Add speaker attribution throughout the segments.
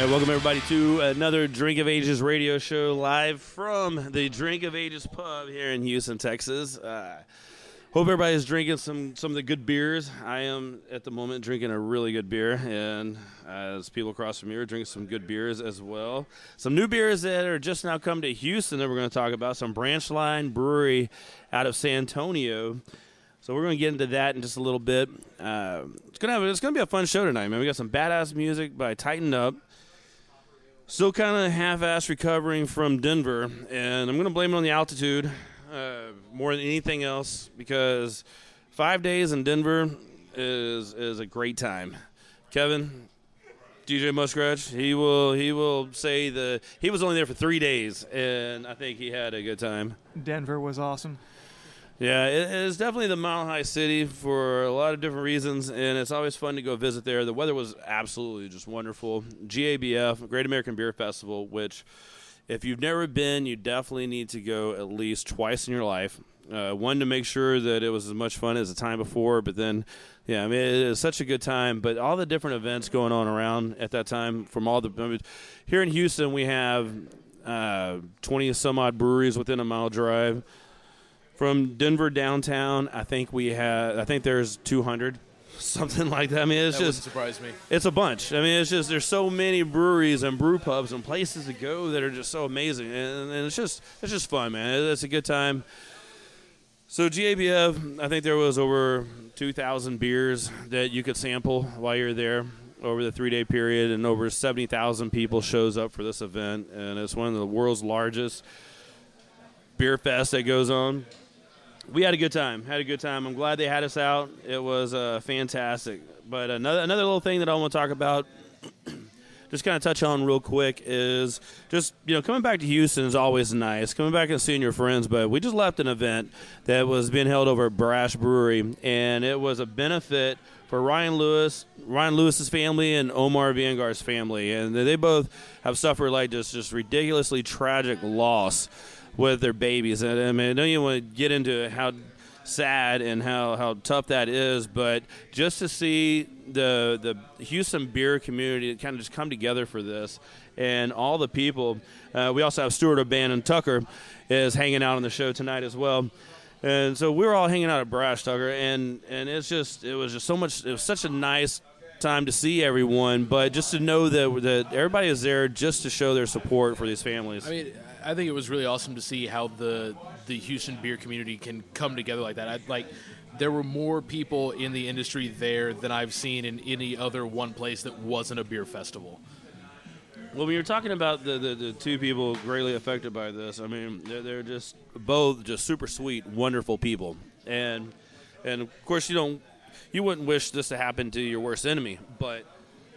Speaker 1: Right, welcome everybody to another Drink of Ages radio show live from the Drink of Ages pub here in Houston, Texas. Uh, hope everybody's drinking some some of the good beers. I am at the moment drinking a really good beer, and as people across from here are drinking some good beers as well. Some new beers that are just now come to Houston that we're going to talk about. Some Branch Line Brewery out of San Antonio. So we're going to get into that in just a little bit. Uh, it's gonna have it's gonna be a fun show tonight, man. We got some badass music by Tighten Up. Still kind of half-ass recovering from Denver, and I'm going to blame it on the altitude uh, more than anything else because five days in Denver is is a great time. Kevin, DJ Muskrat, he will he will say the he was only there for three days, and I think he had a good time.
Speaker 2: Denver was awesome.
Speaker 1: Yeah, it is definitely the Mile High City for a lot of different reasons, and it's always fun to go visit there. The weather was absolutely just wonderful. GABF, Great American Beer Festival, which if you've never been, you definitely need to go at least twice in your life. Uh, one to make sure that it was as much fun as the time before, but then, yeah, I mean, it is such a good time. But all the different events going on around at that time from all the I mean, here in Houston, we have uh, twenty some odd breweries within a mile drive. From Denver downtown, I think we have. I think there's 200, something like that. I mean, it's
Speaker 3: That
Speaker 1: just
Speaker 3: surprise me.
Speaker 1: it's a bunch. I mean, it's just there's so many breweries and brew pubs and places to go that are just so amazing, and, and it's just it's just fun, man. It's a good time. So GABF, I think there was over 2,000 beers that you could sample while you're there over the three-day period, and over 70,000 people shows up for this event, and it's one of the world's largest beer fest that goes on we had a good time. Had a good time. I'm glad they had us out. It was uh, fantastic. But another another little thing that I want to talk about, just kind of touch on real quick, is just you know coming back to Houston is always nice. Coming back and seeing your friends. But we just left an event that was being held over at Brash Brewery, and it was a benefit for Ryan Lewis, Ryan Lewis's family, and Omar Vangar's family, and they both have suffered like just just ridiculously tragic loss with their babies. And I mean, I don't even want to get into how sad and how, how tough that is, but just to see the the Houston beer community kind of just come together for this, and all the people. Uh, we also have Stuart O'Bannon Tucker is hanging out on the show tonight as well. And so we were all hanging out at Brash Tucker, and and it's just it was just so much. It was such a nice time to see everyone, but just to know that that everybody is there just to show their support for these families.
Speaker 3: I mean, I think it was really awesome to see how the the Houston beer community can come together like that. I like there were more people in the industry there than I've seen in any other one place that wasn't a beer festival.
Speaker 1: Well, when you're talking about the, the, the two people greatly affected by this, I mean, they're, they're just both just super sweet, wonderful people, and and of course you don't you wouldn't wish this to happen to your worst enemy, but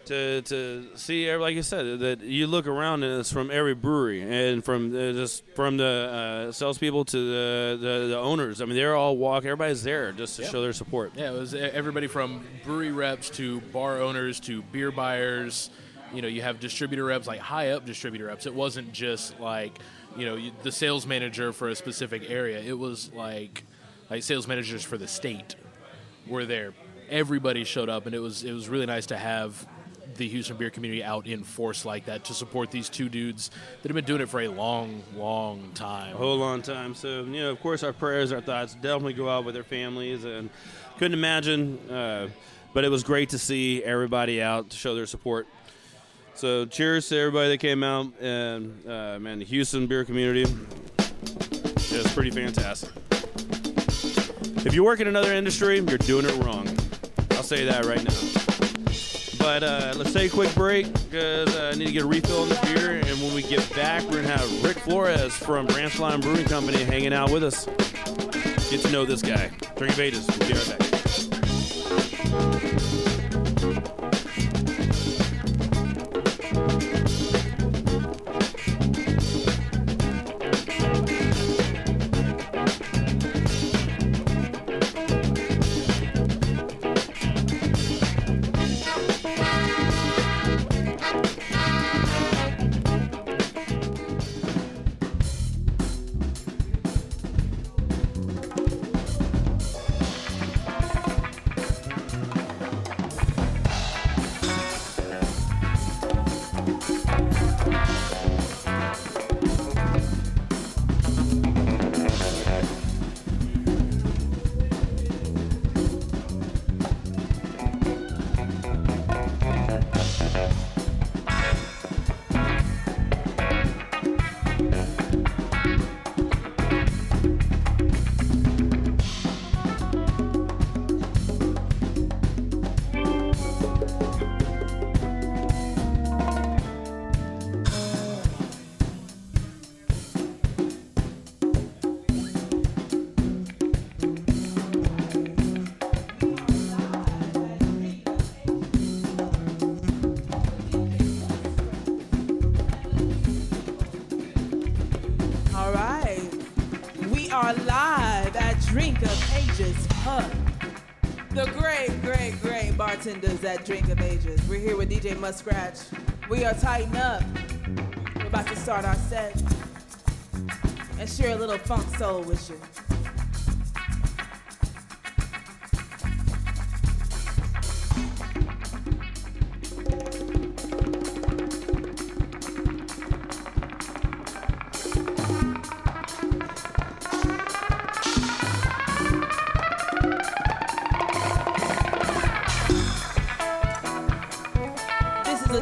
Speaker 1: to to see like you said that you look around and it's from every brewery and from uh, just from the uh, salespeople to the, the the owners. I mean, they're all walk. Everybody's there just to show their support.
Speaker 3: Yeah, it was everybody from brewery reps to bar owners to beer buyers. You know, you have distributor reps, like high up distributor reps. It wasn't just like, you know, the sales manager for a specific area. It was like, like sales managers for the state were there. Everybody showed up, and it was it was really nice to have the Houston beer community out in force like that to support these two dudes that have been doing it for a long, long time.
Speaker 1: a whole long time. So, you know, of course, our prayers, our thoughts definitely go out with their families, and couldn't imagine. Uh, but it was great to see everybody out to show their support. So, cheers to everybody that came out, and uh, man, the Houston beer community is pretty fantastic. If you work in another industry, you're doing it wrong. I'll say that right now. But uh, let's take a quick break because uh, I need to get a refill on the beer. And when we get back, we're going to have Rick Flores from Branch Line Brewing Company hanging out with us. Get to know this guy. Drink of. We'll be right back.
Speaker 2: Bartenders at Drink of Ages. We're here with DJ Muskrat. We are tighten up. We're about to start our set and share a little funk soul with you.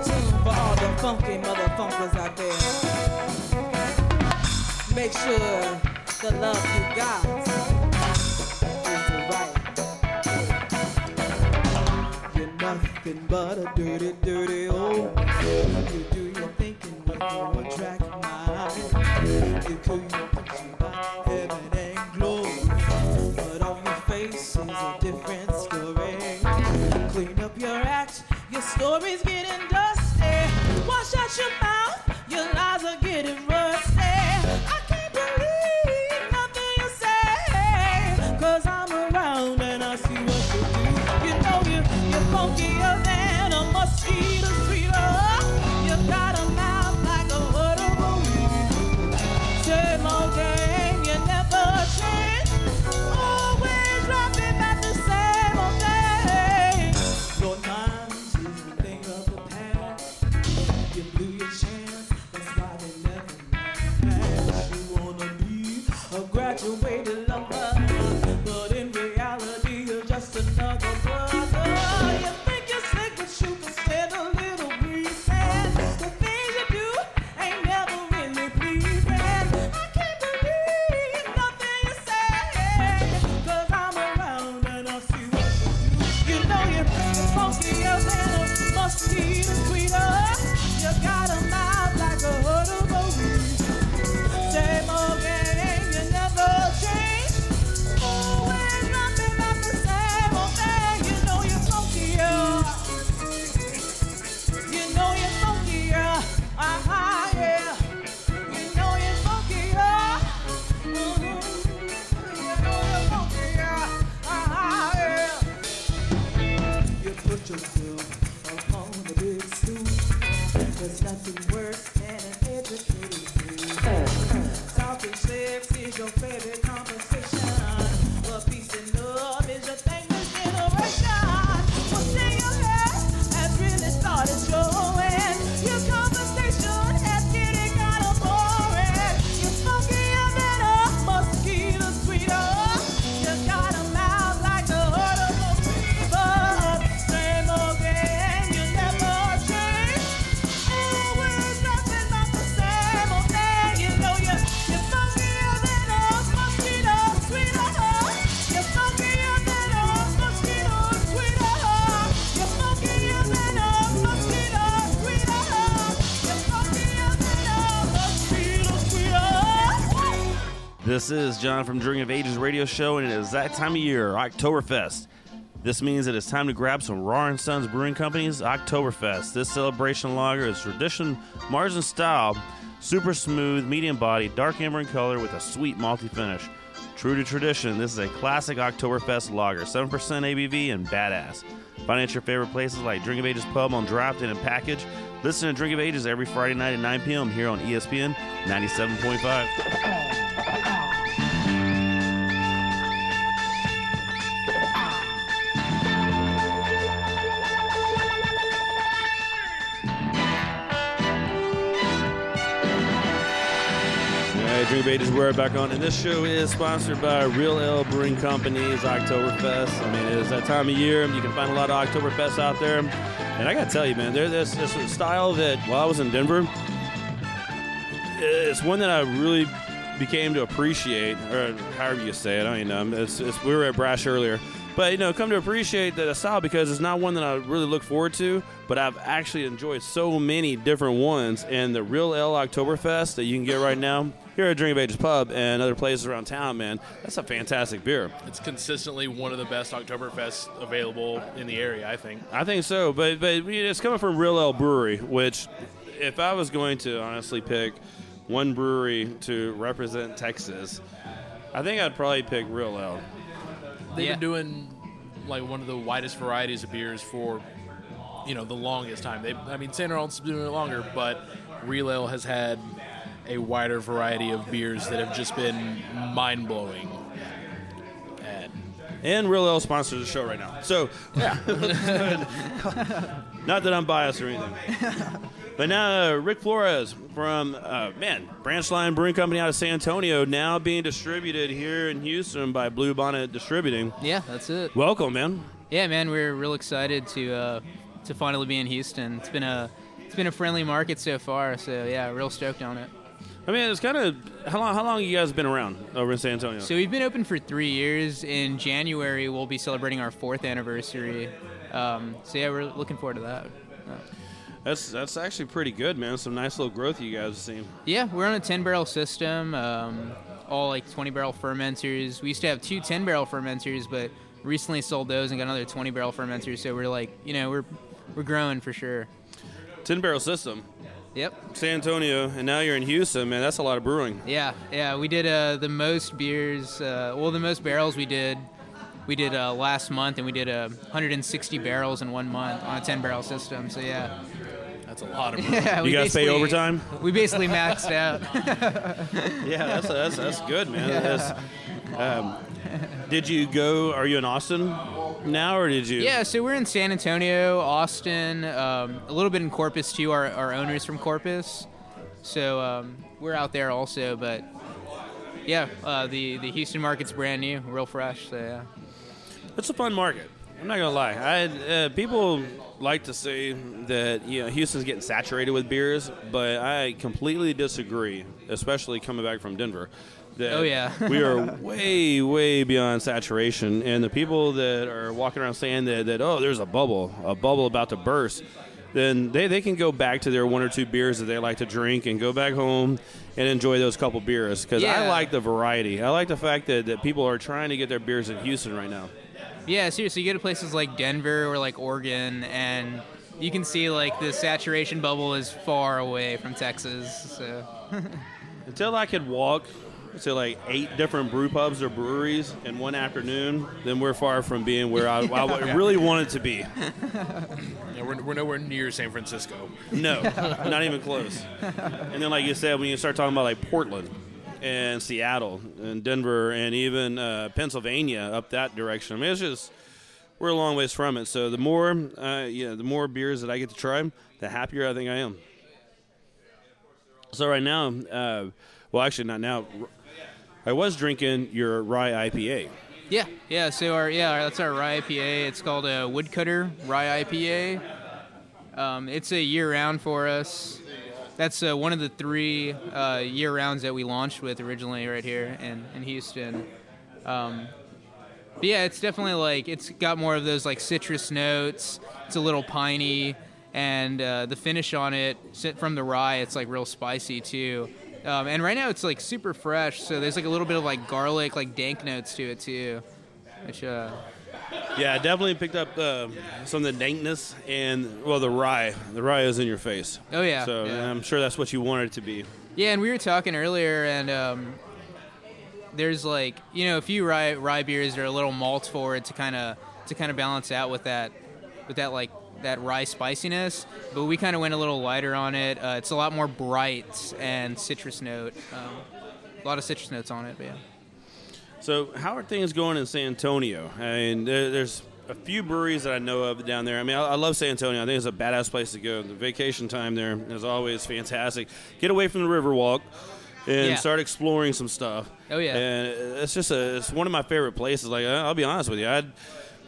Speaker 2: Tune for all the funky motherfuckers out there. Make sure the love you got is the right. You're nothing but a dirty, dirty old. You do your thinking with no attract mind. You cool stool. There's This
Speaker 1: is John from Drink of Ages radio show, and it is that time of year, Oktoberfest. This means that it's time to grab some Raw and Sons Brewing Company's Oktoberfest. This celebration lager is tradition, Märzen style, super smooth, medium body, dark amber in color with a sweet malty finish. True to tradition, this is a classic Oktoberfest lager, 7% ABV and badass. Find it at your favorite places like Drink of Ages Pub on draft and in package. Listen to Drink of Ages every Friday night at 9 p.m. here on ESPN 97.5. Of Ages, we're back on, and this show is sponsored by Real Ale Brewing Company's Oktoberfest. I mean, it's that time of year. You can find a lot of Oktoberfest out there. And I got to tell you, man, there's this, this style that while I was in Denver, it's one that I really became to appreciate, or however you say it. I don't know. It's, it's, we were at Brash earlier, But you know, come to appreciate that style because it's not one that I really look forward to. But I've actually enjoyed so many different ones, and the Real Ale Oktoberfest that you can get right now here at Drink of Ages Pub and other places around town, man, that's a fantastic beer.
Speaker 3: It's consistently one of the best Oktoberfests available in the area, I think.
Speaker 1: I think so, but but it's coming from Real Ale Brewery, which if I was going to honestly pick one brewery to represent Texas, I think I'd probably pick Real Ale.
Speaker 3: They've
Speaker 4: Yeah.
Speaker 3: been doing like one of the widest varieties of beers for you know the longest time. They, I mean, St. Arnold's been doing it longer, but Real Ale has had a wider variety of beers that have just been mind blowing. And
Speaker 1: And Real Ale sponsors the show right now. So, yeah. Not that I'm biased or anything. But now, uh, Rick Flores from, uh, man, Branch Line Brewing Company out of San Antonio, now being distributed here in Houston by Blue Bonnet Distributing.
Speaker 4: Yeah, that's it.
Speaker 1: Welcome, man.
Speaker 4: Yeah, man, we're real excited to uh, to finally be in Houston. It's been a it's been a friendly market so far, so yeah, real stoked on it.
Speaker 1: I mean, it's kind of, how long, how long you guys been around over in San Antonio?
Speaker 4: So we've been open for three years. In January, we'll be celebrating our fourth anniversary. Um, so yeah, we're looking forward to that. Uh,
Speaker 1: That's that's actually pretty good, man. Some nice little growth you guys have seen.
Speaker 4: yeah, we're on a 10 barrel system, um, all like 20 barrel fermenters. We used to have two 10 barrel fermenters, but recently sold those and got another 20 barrel fermenter. So we're like, you know, we're we're growing for sure.
Speaker 1: Ten barrel system,
Speaker 4: Yep.
Speaker 1: San Antonio, and now you're in Houston, man. That's a lot of brewing.
Speaker 4: Yeah, yeah. We did uh, the most beers, uh, well, the most barrels we did. We did uh, last month, and we did uh, 160 barrels in one month on a 10 barrel system. So yeah,
Speaker 3: that's a lot of
Speaker 4: yeah.
Speaker 1: You guys pay overtime?
Speaker 4: We basically maxed out.
Speaker 1: Yeah, that's that's, that's good, man. That's- um, did you go? Are you in Austin now, or did you?
Speaker 4: yeah, so we're in San Antonio, Austin, um, a little bit in Corpus too. Our, our owners from Corpus, so um, we're out there also. But yeah, uh, the the Houston market's brand new, real fresh. So yeah.
Speaker 1: It's a fun market. I'm not gonna lie. I uh, people like to say that you know Houston's getting saturated with beers, but I completely disagree. Especially coming back from Denver. That
Speaker 4: Oh, yeah.
Speaker 1: we are way, way beyond saturation, and the people that are walking around saying that, that oh, there's a bubble, a bubble about to burst, then they, they can go back to their one or two beers that they like to drink and go back home and enjoy those couple beers. Because I like the variety. I like the fact that, that people are trying to get their beers in Houston right now.
Speaker 4: Yeah, seriously, you go to places like Denver or like Oregon, and you can see like the saturation bubble is far away from Texas. So
Speaker 1: Until I could walk to like eight different brew pubs or breweries in one afternoon, then we're far from being where I, I really wanted to be.
Speaker 3: Yeah, we're, we're nowhere near San Francisco.
Speaker 1: No, not even close. And then, like you said, when you start talking about like Portland and Seattle and Denver and even uh, Pennsylvania up that direction, I mean, it's just we're a long ways from it. So the more, uh, yeah, the more beers that I get to try, the happier I think I am. So right now, uh, well, actually not now. I was drinking your rye IPA.
Speaker 4: yeah, yeah. So our yeah, that's our rye IPA. It's called a Woodcutter Rye IPA. Um, it's a year round for us. That's uh, one of the three uh, year rounds that we launched with originally right here in, in Houston. Um, but yeah, it's definitely like it's got more of those like citrus notes. It's a little piney, and uh, the finish on it from the rye, it's like real spicy too. Um, and right now it's like super fresh, so there's like a little bit of like garlic, like dank notes to it too. Which uh,
Speaker 1: Yeah, I definitely picked up uh, some of the dankness and well, the rye. The rye is in your face.
Speaker 4: oh yeah,
Speaker 1: So
Speaker 4: yeah.
Speaker 1: I'm sure that's what you wanted it to be.
Speaker 4: Yeah, and we were talking earlier, and um, there's like you know a few rye, rye beers that are a little malt forward to kind of to kind of balance out with that with that like that rye spiciness. But we kind of went a little lighter on it. Uh, it's a lot more bright and citrus note. Um, a lot of citrus notes on it, but yeah.
Speaker 1: So how are things going in San Antonio? I mean, there, there's a few breweries that I know of down there. I mean, I, I love San Antonio. I think it's a badass place to go. The vacation time there is always fantastic. Get away from the Riverwalk and
Speaker 4: Yeah.
Speaker 1: start exploring some stuff.
Speaker 4: Oh, yeah.
Speaker 1: and it's just a it's one of my favorite places. Like I'll be honest with you, I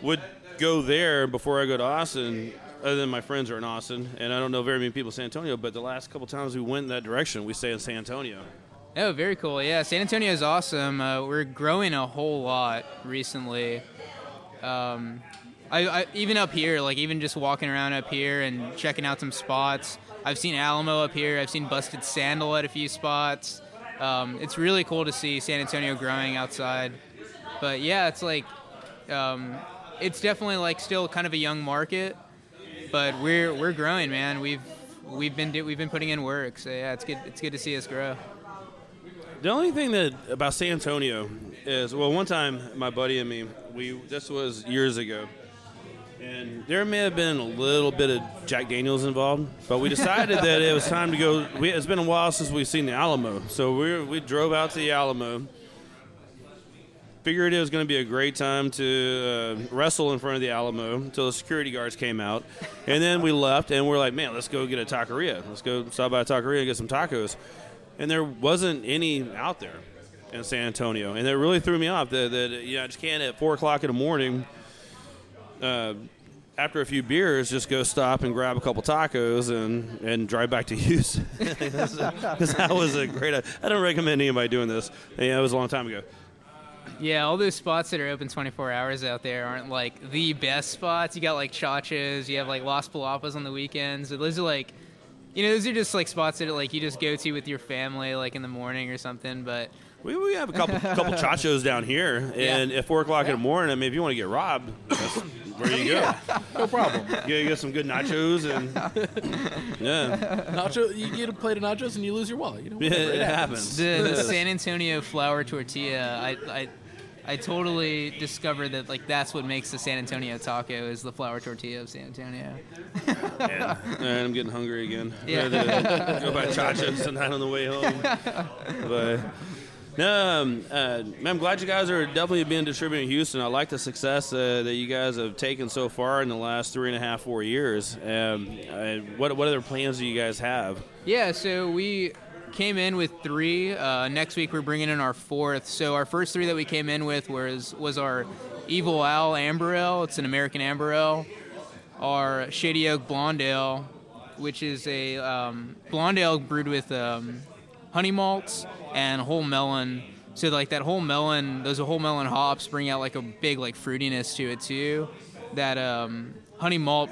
Speaker 1: would go there before I go to Austin. Other than my friends are in Austin, and I don't know very many people in San Antonio. But the last couple times we went in that direction, we stay in San Antonio.
Speaker 4: Oh, very cool. Yeah, San Antonio is awesome. Uh, we're growing a whole lot recently. Um, I, I even up here, like even just walking around up here and checking out some spots. I've seen Alamo up here. I've seen Busted Sandal at a few spots. Um, it's really cool to see San Antonio growing outside. But yeah, it's like um, it's definitely like still kind of a young market, but we're we're growing, man. We've we've been we've been putting in work. So yeah, it's good it's good to see us grow.
Speaker 1: The only thing that about San Antonio is well, one time my buddy and me, we this was years ago, and there may have been a little bit of Jack Daniels involved, but we decided that it was time to go. We, it's been a while since we've seen the Alamo, so we we drove out to the Alamo. Figured it was going to be a great time to uh, wrestle in front of the Alamo until the security guards came out, and then we left and we're like, man, let's go get a taqueria. Let's go stop by a taqueria and get some tacos and there wasn't any out there in San Antonio, and it really threw me off. That, that you know, I just can't at four o'clock in the morning, uh, after a few beers, just go stop and grab a couple tacos and, and drive back to Houston. Because that was a great. I don't recommend anybody doing this. Yeah, it was a long time ago.
Speaker 4: Yeah, all those spots that are open 24 hours out there aren't like the best spots. You got like Chachos, you have like Las Palapas on the weekends. So those are like you know, those are just like spots that like you just go to with your family, like in the morning or something. But
Speaker 1: We, we have a couple couple chachos down here, and at four o'clock in the morning, I mean, if you want to get robbed, that's where you go.
Speaker 3: No problem.
Speaker 1: You get some good nachos, and yeah,
Speaker 3: Nacho, you get a plate of nachos and you lose your wallet. You know,
Speaker 1: Yeah,
Speaker 3: whatever,
Speaker 1: it happens.
Speaker 4: the, the San Antonio flour tortilla, I, I, I totally discovered that like that's what makes the San Antonio taco is the flour tortilla of San Antonio.
Speaker 1: Yeah, and I'm getting hungry again.
Speaker 4: Yeah.
Speaker 1: Go buy chachos tonight on the way home. but no, um, uh, I'm glad you guys are definitely being distributed in Houston. I like the success uh, that you guys have taken so far in the last three and a half, four years. Um, uh, what what other plans do you guys have?
Speaker 4: Yeah, so we came in with three. Uh, next week we're bringing in our fourth. So our first three that we came in with was was our Evil Owl Amber Ale. It's an American Amber Ale. Our Shady Oak Blonde Ale, which is a um, blonde ale brewed with um, honey malts and Huell Melon. So like that Huell Melon, those Huell Melon hops bring out like a big like fruitiness to it too. That um, honey malt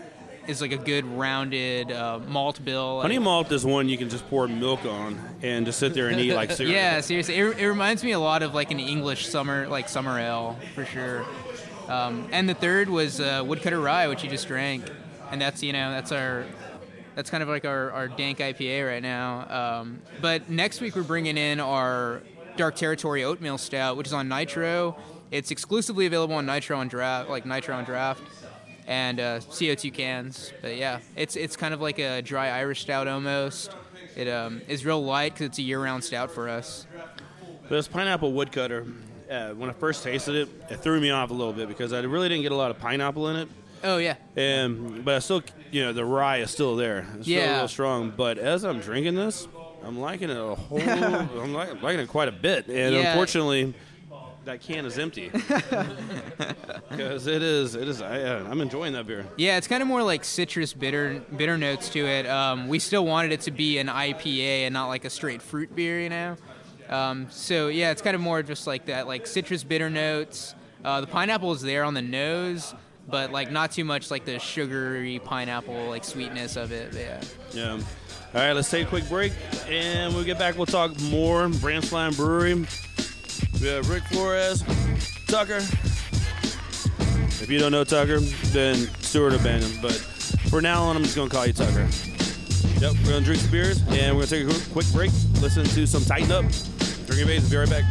Speaker 4: is like a good rounded uh, malt bill.
Speaker 1: Honey malt is one you can just pour milk on and just sit there and eat like cereal.
Speaker 4: Yeah, seriously, it, it reminds me a lot of like an English summer, like summer ale for sure. Um, and the third was uh, Woodcutter Rye, which you just drank, and that's you know that's our that's kind of like our, our dank IPA right now. Um, but next week we're bringing in our Dark Territory Oatmeal Stout, which is on Nitro. It's exclusively available on Nitro on draft, like Nitro on draft, and uh, CO2 cans. But yeah, it's it's kind of like a dry Irish stout almost. It um, is real light because it's a year-round stout for us.
Speaker 1: But This pineapple woodcutter, uh, when I first tasted it, it threw me off a little bit because I really didn't get a lot of pineapple in it.
Speaker 4: Oh yeah,
Speaker 1: And but I still, you know, the rye is still there. It's still
Speaker 4: Yeah.
Speaker 1: real strong. But as I'm drinking this, I'm liking it a whole. I'm liking it quite a bit. And
Speaker 4: Yeah.
Speaker 1: unfortunately, that can is empty because it is. It is. I, uh, I'm enjoying that beer.
Speaker 4: yeah. It's kind of more like citrus bitter bitter notes to it. Um, we still wanted it to be an IPA and not like a straight fruit beer, you know. Um, so yeah, it's kind of more just like that, like citrus bitter notes. Uh, the pineapple is there on the nose, but like not too much like the sugary pineapple like sweetness of it. Yeah.
Speaker 1: Yeah. All right, let's take a quick break, and when we get back, we'll talk more Branch Line Brewery. We have Rick Flores, Tucker. If you don't know Tucker, then Stuart O'Bannon. But for now on, I'm just gonna call you Tucker. Yep, we're gonna drink some beers, and we're gonna take a quick- quick break, listen to some Tighten Up, Drinking Bass. Be right back.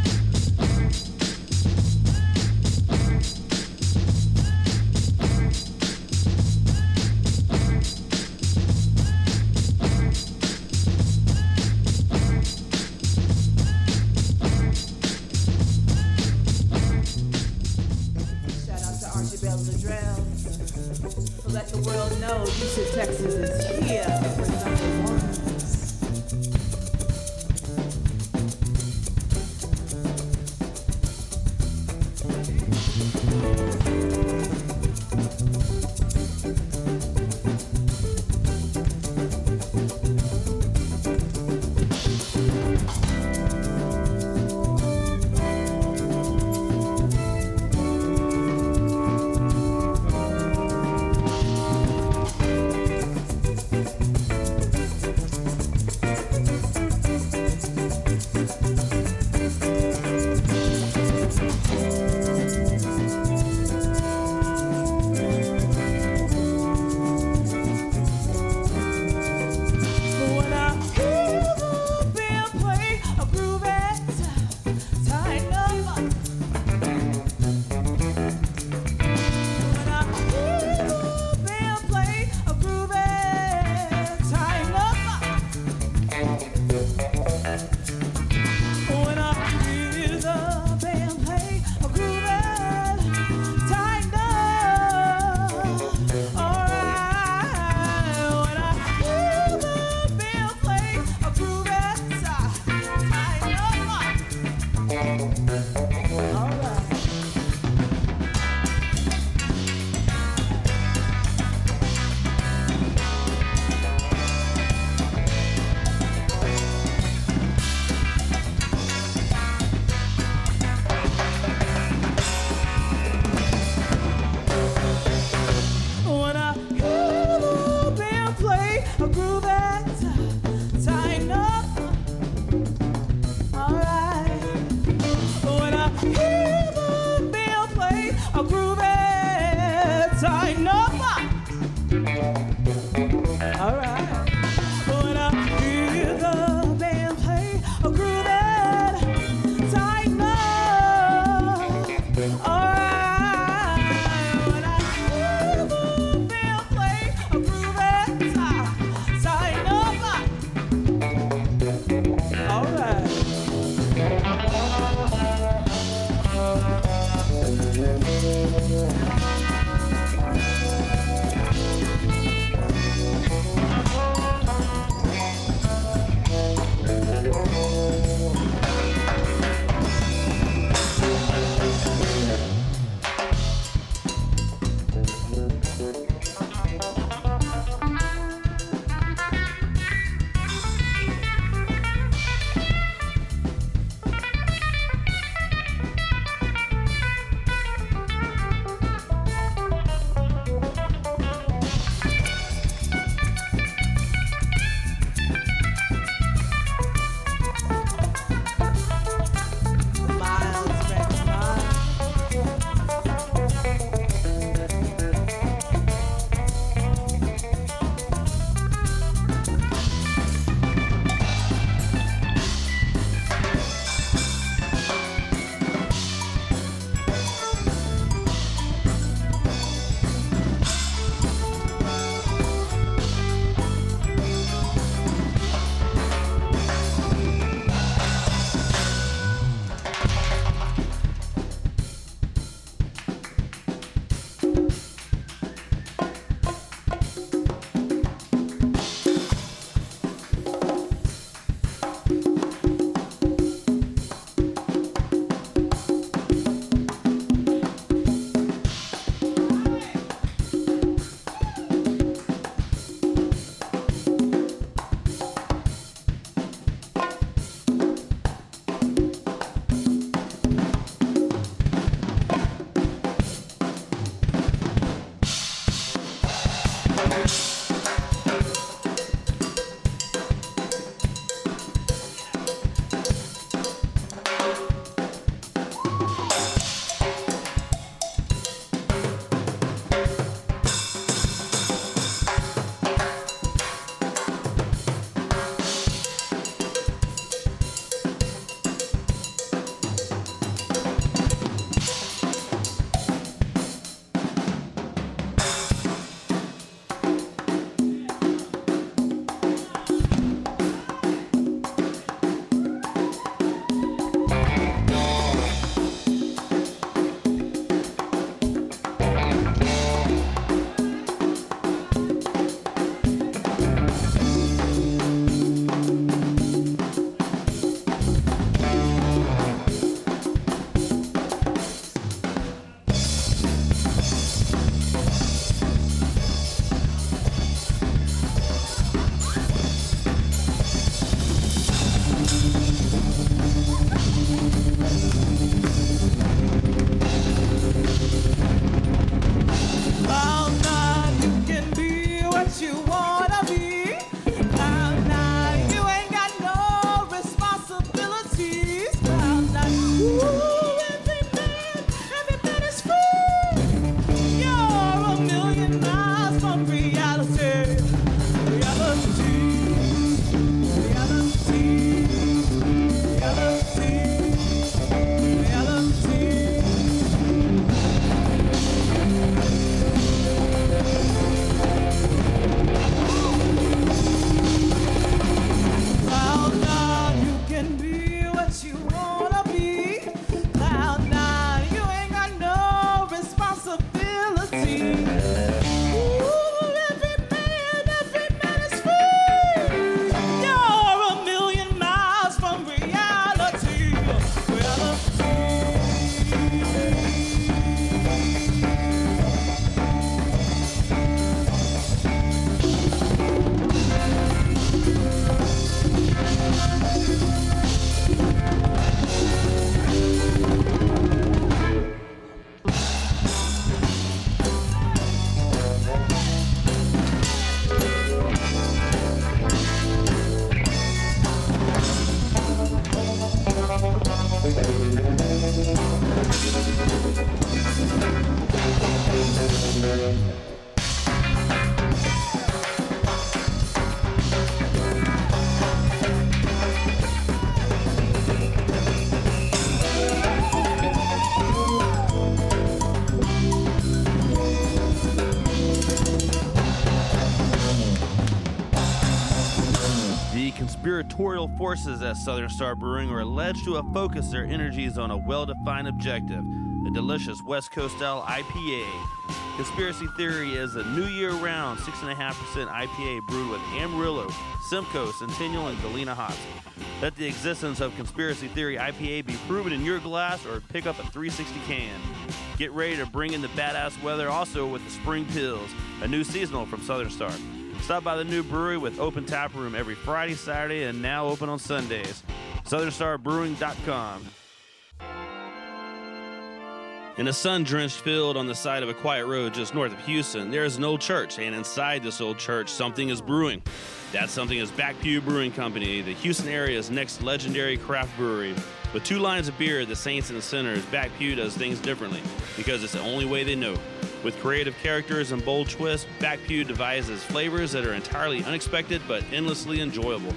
Speaker 1: Forces at Southern Star Brewing are alleged to have focused their energies on a well defined objective a delicious West Coast style IPA. Conspiracy Theory is a new year round 6.5% IPA brewed with Amarillo, Simcoe, Centennial, and Galena hops. Let the existence of Conspiracy Theory IPA be proven in your glass or pick up a 360 can. Get ready to bring in the badass weather also with the Spring Pills, a new seasonal from Southern Star. Stop by the new brewery with open tap room every Friday, Saturday, and now open on Sundays. SouthernStarBrewing.com. In a sun drenched field on the side of a quiet road just north of Houston, there is an old church, and inside this old church, something is brewing. That something is Back Pew Brewing Company, the Houston area's next legendary craft brewery. With two lines of beer, the Saints and the Sinners, Back Pew does things differently because it's the only way they know. With creative characters and bold twists, Back Pew devises flavors that are entirely unexpected but endlessly enjoyable.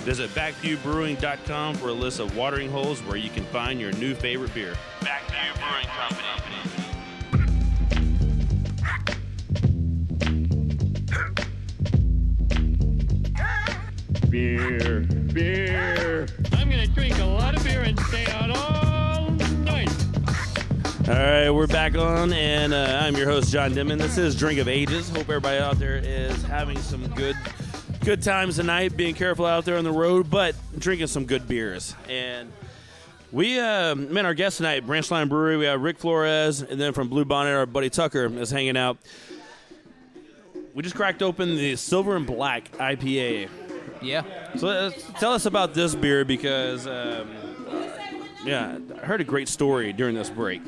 Speaker 1: Visit backpewbrewing.com for a list of watering holes where you can find your new favorite beer. Back Pew Brewing Company.
Speaker 5: Beer, beer. I'm gonna drink a lot of beer and stay out all night.
Speaker 1: All right, we're back on, and uh, I'm your host, John Dimon. This is Drink of Ages. Hope everybody out there is having some good good times tonight, being careful out there on the road, but drinking some good beers. And we, uh, man, our guest tonight, Branch Line Brewery, we have Rick Flores, and then from Blue Bonnet, our buddy Tucker is hanging out. We just cracked open the Silver and Black IPA.
Speaker 4: Yeah.
Speaker 1: So uh, tell us about this beer because, um, yeah, I heard a great story during this break.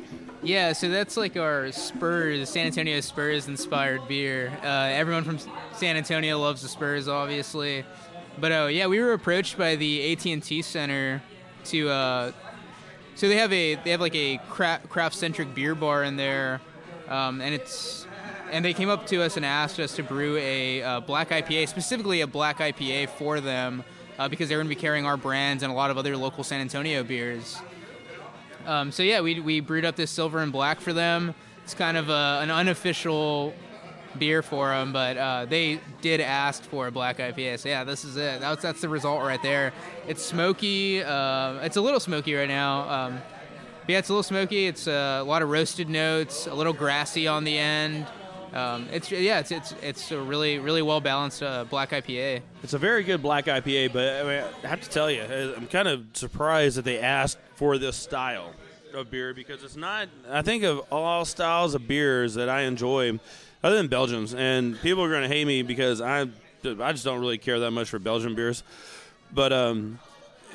Speaker 4: Yeah, so that's like our Spurs, San Antonio Spurs inspired beer. Uh, everyone from San Antonio loves the Spurs, obviously. But oh yeah, we were approached by the AT and T Center to. Uh, so they have a they have like a craft centric beer bar in there, um, and it's and they came up to us and asked us to brew a uh, black IPA, specifically a black IPA for them, uh, because they're going to be carrying our brands and a lot of other local San Antonio beers. Um, so yeah, we, we brewed up this silver and black for them. It's kind of a, an unofficial beer for them, but uh, they did ask for a black IPA. So yeah, this is it. That's that's the result right there. It's smoky. Uh, it's a little smoky right now. Um, but yeah, it's a little smoky. It's uh, a lot of roasted notes, a little grassy on the end. Um, it's yeah, it's it's it's a really really well balanced uh, black IPA.
Speaker 1: It's a very good black IPA, but I, mean, I have to tell you, I'm kind of surprised that they asked for this style of beer because it's not. I think of all styles of beers that I enjoy, other than Belgians, and people are going to hate me because I I just don't really care that much for Belgian beers. But um,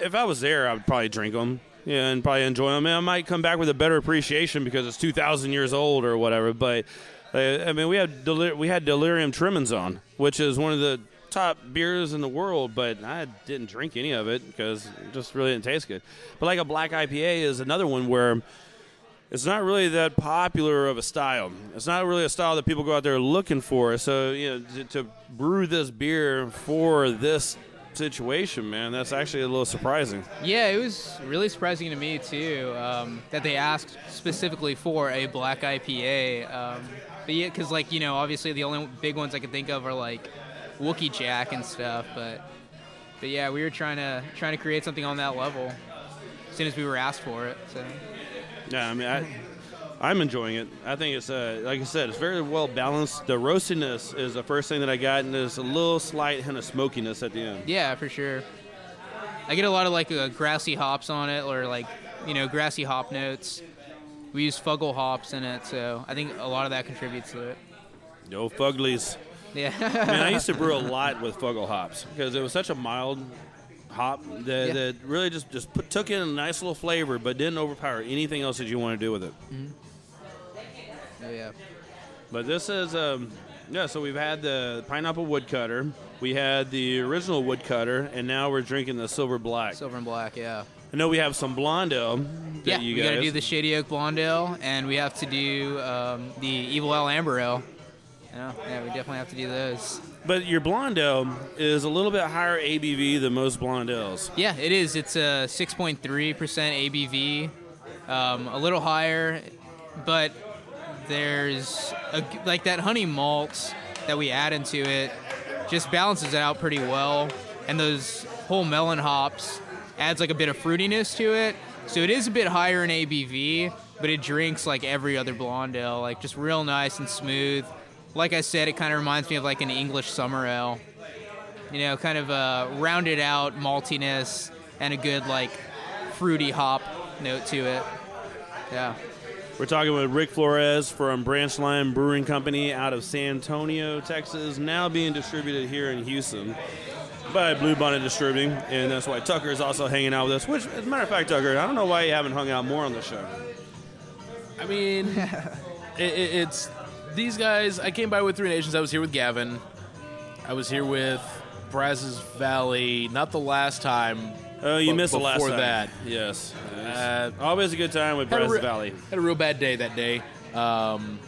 Speaker 1: if I was there, I would probably drink them. Yeah, and probably enjoy them. I might come back with a better appreciation because it's 2,000 years old or whatever. But uh, I mean, we had delir- we had delirium tremens on, which is one of the top beers in the world, but I didn't drink any of it because it just really didn't taste good. But like a black IPA is another one where it's not really that popular of a style. It's not really a style that people go out there looking for. So you know, to, to brew this beer for this situation, man, that's actually a little surprising.
Speaker 4: Yeah, it was really surprising to me too um, that they asked specifically for a black IPA. Um, because like you know, obviously the only big ones I could think of are like Wookey Jack and stuff. But but yeah, we were trying to trying to create something on that level as soon as we were asked for it. So
Speaker 1: Yeah, I mean, I, I'm enjoying it. I think it's, uh, like I said, it's very well balanced. The roastiness is the first thing that I got, and there's a little slight hint of smokiness at the end.
Speaker 4: yeah, for sure. I get a lot of like uh, grassy hops on it, or like you know grassy hop notes. We use Fuggle hops in it, so I think a lot of that contributes to it.
Speaker 1: Yo, Fuglies.
Speaker 4: Yeah.
Speaker 1: Man, I used to brew a lot with Fuggle hops because it was such a mild hop that,
Speaker 4: Yeah.
Speaker 1: that really just, just put, took in a nice little flavor, but didn't overpower anything else that you want to do with it.
Speaker 4: Oh yeah.
Speaker 1: But this is, um, yeah, so we've had the pineapple woodcutter, we had the original woodcutter, and now we're drinking the silver black.
Speaker 4: Silver and black, yeah.
Speaker 1: I know we have some blonde ale.
Speaker 4: Yeah,
Speaker 1: you
Speaker 4: we got to do the Shady Oak Blonde Ale, and we have to do um, the Evil Ale Amber Ale. Yeah, yeah, we definitely have to do those.
Speaker 1: But your blonde ale is a little bit higher ABV than most blonde ales.
Speaker 4: Yeah, it is. It's a 6.3% ABV, um, a little higher, but there's a, like that honey malt that we add into it just balances it out pretty well, and those Huell Melon hops adds like a bit of fruitiness to it. So it is a bit higher in ABV, but it drinks like every other blonde ale, like just real nice and smooth. Like I said, it kind of reminds me of like an English summer ale you know, kind of a rounded out maltiness and a good like fruity hop note to it. Yeah.
Speaker 1: We're talking with Rick Flores from Branch Line Brewing Company out of San Antonio, Texas, now being distributed here in Houston by Blue Bonnet Distributing, and that's why Tucker is also hanging out with us. Which, as a matter of fact, Tucker, I don't know why you haven't hung out more on the show.
Speaker 3: I mean, it, it, it's these guys. I came by with Three Nations. I was here with Gavin. I was here with Brazos Valley. Not the last time.
Speaker 1: Oh, you
Speaker 3: but
Speaker 1: missed the last
Speaker 3: before
Speaker 1: time.
Speaker 3: that.
Speaker 1: Yes.
Speaker 3: Uh,
Speaker 1: Always a good time with
Speaker 3: had
Speaker 1: Brazos
Speaker 3: re-
Speaker 1: Valley.
Speaker 3: Had a real bad day that day. Um,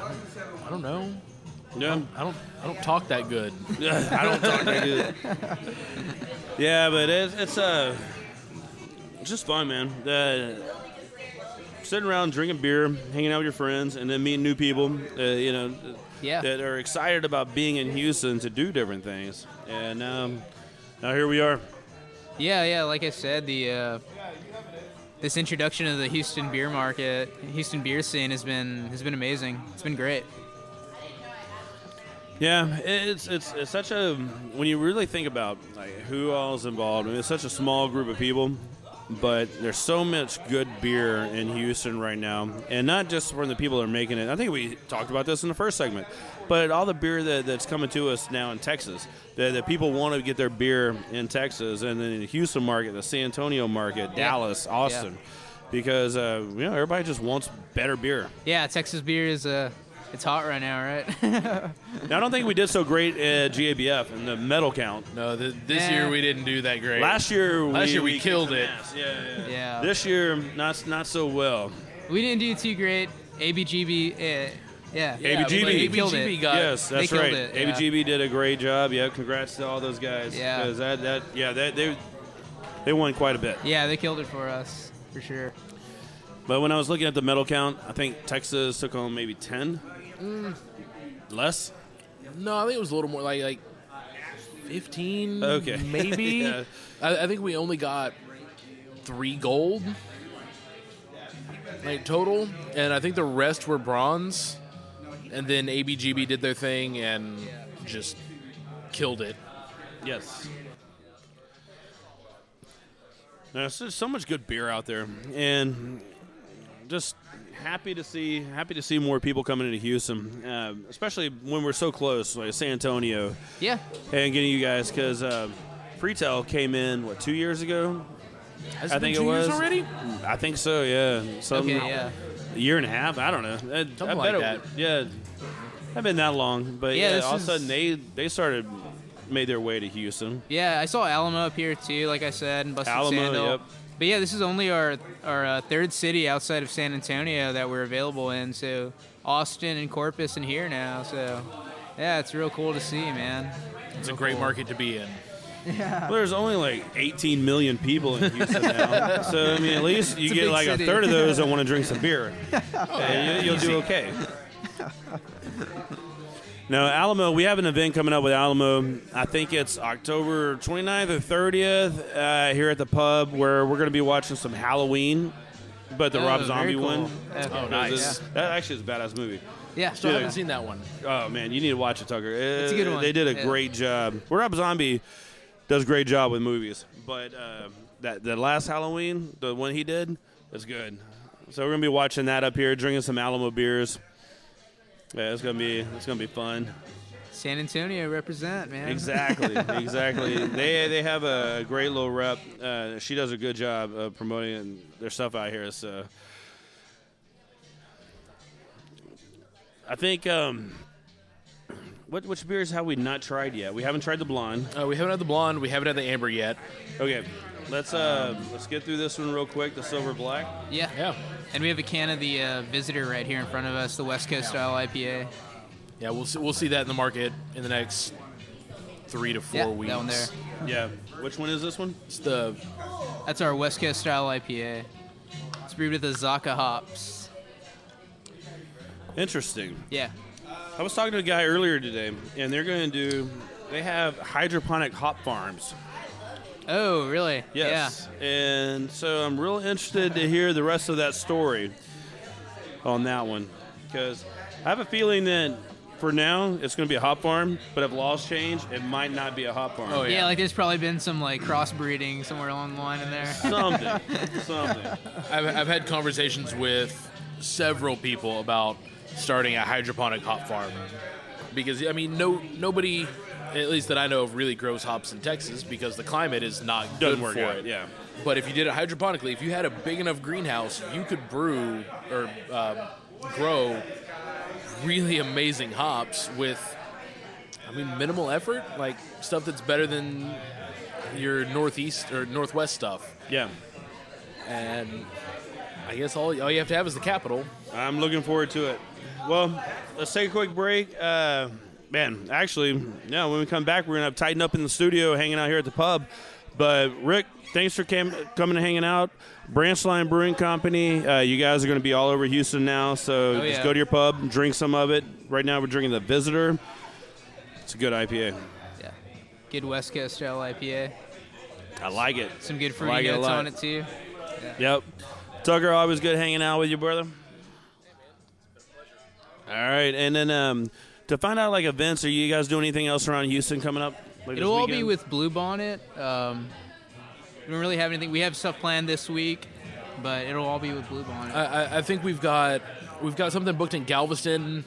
Speaker 3: I don't know.
Speaker 1: Yeah.
Speaker 3: I don't. I don't talk that good.
Speaker 1: I don't talk that good. Yeah, but it's it's uh, it's just fun, man. Uh, sitting around drinking beer, hanging out with your friends, and then meeting new people. Uh, you know,
Speaker 4: Yeah.
Speaker 1: that are excited about being in Houston to do different things. And um, now here we are.
Speaker 4: Yeah, yeah. Like I said, the uh, this introduction of the Houston beer market, Houston beer scene has been has been amazing. It's been great.
Speaker 1: Yeah, it's it's it's such a when you really think about like who all is involved. I mean, it's such a small group of people, but there's so much good beer in Houston right now, and not just from the people that are making it. I think we talked about this in the first segment, but all the beer that, that's coming to us now in Texas, that, that people want to get their beer in Texas, and then in the Houston market, the San Antonio market,
Speaker 4: Yeah.
Speaker 1: Dallas, Austin, because uh, you know everybody just wants better beer.
Speaker 4: Yeah, Texas beer is uh, it's hot right now, right?
Speaker 1: Now, I don't think we did so great at GABF in the medal count.
Speaker 3: No, th- this
Speaker 4: Nah.
Speaker 3: year we didn't do that great.
Speaker 1: Last year,
Speaker 3: Last
Speaker 1: we,
Speaker 3: year we killed
Speaker 1: kicked
Speaker 3: it.
Speaker 1: ass. Yeah, yeah, yeah.
Speaker 4: yeah.
Speaker 1: This year, not not so well.
Speaker 4: we didn't do too great. ABGB, uh, yeah.
Speaker 3: Yeah,
Speaker 1: ABGB.
Speaker 3: but
Speaker 4: They killed
Speaker 3: ABGB
Speaker 4: it.
Speaker 3: got
Speaker 1: yes, that's
Speaker 4: killed
Speaker 1: right.
Speaker 4: it, yeah.
Speaker 1: ABGB did a great job. Yeah, congrats to all those guys.
Speaker 4: Yeah.
Speaker 1: 'Cause that that yeah that they they won quite a bit.
Speaker 4: Yeah, they killed it for us for sure.
Speaker 1: But when I was looking at the medal count, I think Texas took home maybe ten.
Speaker 3: Mm.
Speaker 1: Less.
Speaker 3: No, I think it was a little more like like fifteen.
Speaker 1: Okay.
Speaker 3: maybe.
Speaker 1: Yeah.
Speaker 3: I, I think we only got three gold, like total, and I think the rest were bronze. And then ABGB did their thing and just killed it.
Speaker 1: Yes. There's so much good beer out there, and just happy to see happy to see more people coming into Houston, uh, especially when we're so close, like San Antonio,
Speaker 4: Yeah,
Speaker 1: and getting you guys because uh, Freetail came in what two years ago.
Speaker 3: Has
Speaker 1: I think
Speaker 3: two
Speaker 1: it
Speaker 3: years
Speaker 1: was
Speaker 3: already.
Speaker 1: I think so. Yeah. Some,
Speaker 4: Okay, yeah.
Speaker 1: A year and a half. I don't know. I, I
Speaker 3: Something
Speaker 1: bet
Speaker 3: like
Speaker 1: it-
Speaker 3: that.
Speaker 1: Yeah. I've been that long, but
Speaker 4: Yeah,
Speaker 1: yeah, all of a sudden they they started made their way to Houston.
Speaker 4: Yeah, I saw Alamo up here too, like I said, and Busted
Speaker 1: Alamo,
Speaker 4: Sandal.
Speaker 1: yep.
Speaker 4: But yeah, this is only our our uh, third city outside of San Antonio that we're available in. So Austin and Corpus and here now. So yeah, it's real cool to see, man.
Speaker 3: It's a great
Speaker 4: cool.
Speaker 3: market to be in.
Speaker 1: Well, there's only like 18 million people in Houston now, so I mean, at least you
Speaker 4: It's
Speaker 1: get
Speaker 4: big
Speaker 1: like
Speaker 4: city.
Speaker 1: a third of those that want to drink some beer. and you, you'll do okay. No, Alamo, we have an event coming up with Alamo. I think it's October 29th or 30th uh, here at the pub where we're going to be watching some Halloween, but the
Speaker 4: Oh,
Speaker 1: Rob Zombie
Speaker 4: cool.
Speaker 1: one.
Speaker 4: Okay.
Speaker 3: Oh, nice.
Speaker 1: it's- That actually is a badass movie.
Speaker 4: Yeah,
Speaker 3: Still
Speaker 1: Dude.
Speaker 3: haven't seen that one.
Speaker 1: Oh man, you need to watch it, Tucker.
Speaker 4: It's a good
Speaker 1: Uh,
Speaker 4: one.
Speaker 1: They did a
Speaker 4: Yeah.
Speaker 1: great job. Rob Zombie does a great job with movies, but uh, that the last Halloween, the one he did, is good. So we're gonna be watching that up here, drinking some Alamo beers. Yeah, it's gonna be it's gonna be fun.
Speaker 4: San Antonio represent, man.
Speaker 1: Exactly, exactly. They they have a great little rep. Uh, she does a good job of promoting their stuff out here. So I think um, what which beers have we not tried yet? We haven't tried the blonde.
Speaker 3: Uh, we haven't had the blonde. We haven't had the amber yet.
Speaker 1: Okay, let's uh let's get through this one real quick. The silver black.
Speaker 4: Yeah.
Speaker 3: Yeah.
Speaker 4: And we have a can of the uh, Visitor right here in front of us, the West Coast style IPA.
Speaker 3: Yeah, we'll see, we'll see that in the market in the next three to four
Speaker 4: Yeah,
Speaker 3: weeks.
Speaker 4: that one there.
Speaker 1: Yeah. Which one is this one?
Speaker 3: It's the
Speaker 4: That's our West Coast style IPA. It's brewed with the Azacca hops.
Speaker 1: Interesting.
Speaker 4: Yeah.
Speaker 1: I was talking to a guy earlier today, and they're going to do. They have hydroponic hop farms.
Speaker 4: Oh, really?
Speaker 1: Yes. And so I'm real interested to hear the rest of that story on that one. Because I have a feeling that for now it's going to be a hop farm, but if laws change, it might not be a hop farm.
Speaker 3: Oh,
Speaker 4: Yeah.
Speaker 3: yeah.
Speaker 4: like there's probably been some like crossbreeding somewhere along the line in there.
Speaker 1: Something. Something.
Speaker 3: I've, I've had conversations with several people about starting a hydroponic hop farm because I mean no nobody at least that I know of really grows hops in Texas because the climate is not good for
Speaker 1: out,
Speaker 3: it.
Speaker 1: yeah.
Speaker 3: But if you did it hydroponically, if you had a big enough greenhouse, you could brew or um, grow really amazing hops with, I mean, minimal effort, like stuff that's better than your northeast or northwest stuff.
Speaker 1: Yeah.
Speaker 3: And I guess all, all you have to have is the capital.
Speaker 1: I'm looking forward to it. Well, let's take a quick break. Uh, man, actually, yeah, when we come back, we're going to have tighten up in the studio, hanging out here at the pub. But, Rick, thanks for cam- coming and hanging out. Branch Line Brewing Company, uh, you guys are going to be all over Houston now, so
Speaker 4: Oh,
Speaker 1: just
Speaker 4: yeah.
Speaker 1: go to your pub, drink some of it. Right now, we're drinking the Visitor. It's a good IPA.
Speaker 4: Yeah. Good West Coast style IPA.
Speaker 1: I like it.
Speaker 4: Some good
Speaker 1: I
Speaker 4: fruity
Speaker 1: like it a
Speaker 4: notes
Speaker 1: lot.
Speaker 4: on it too.
Speaker 1: Yep. Tucker, always good hanging out with you, brother. All right, and then um, to find out like events, are you guys doing anything else around Houston coming up? Like
Speaker 4: It'll all be with Blue Bonnet. Um, we don't really have anything. We have stuff planned this week, but it'll all be with Blue Bonnet.
Speaker 3: I, I, I think we've got we've got something booked in Galveston.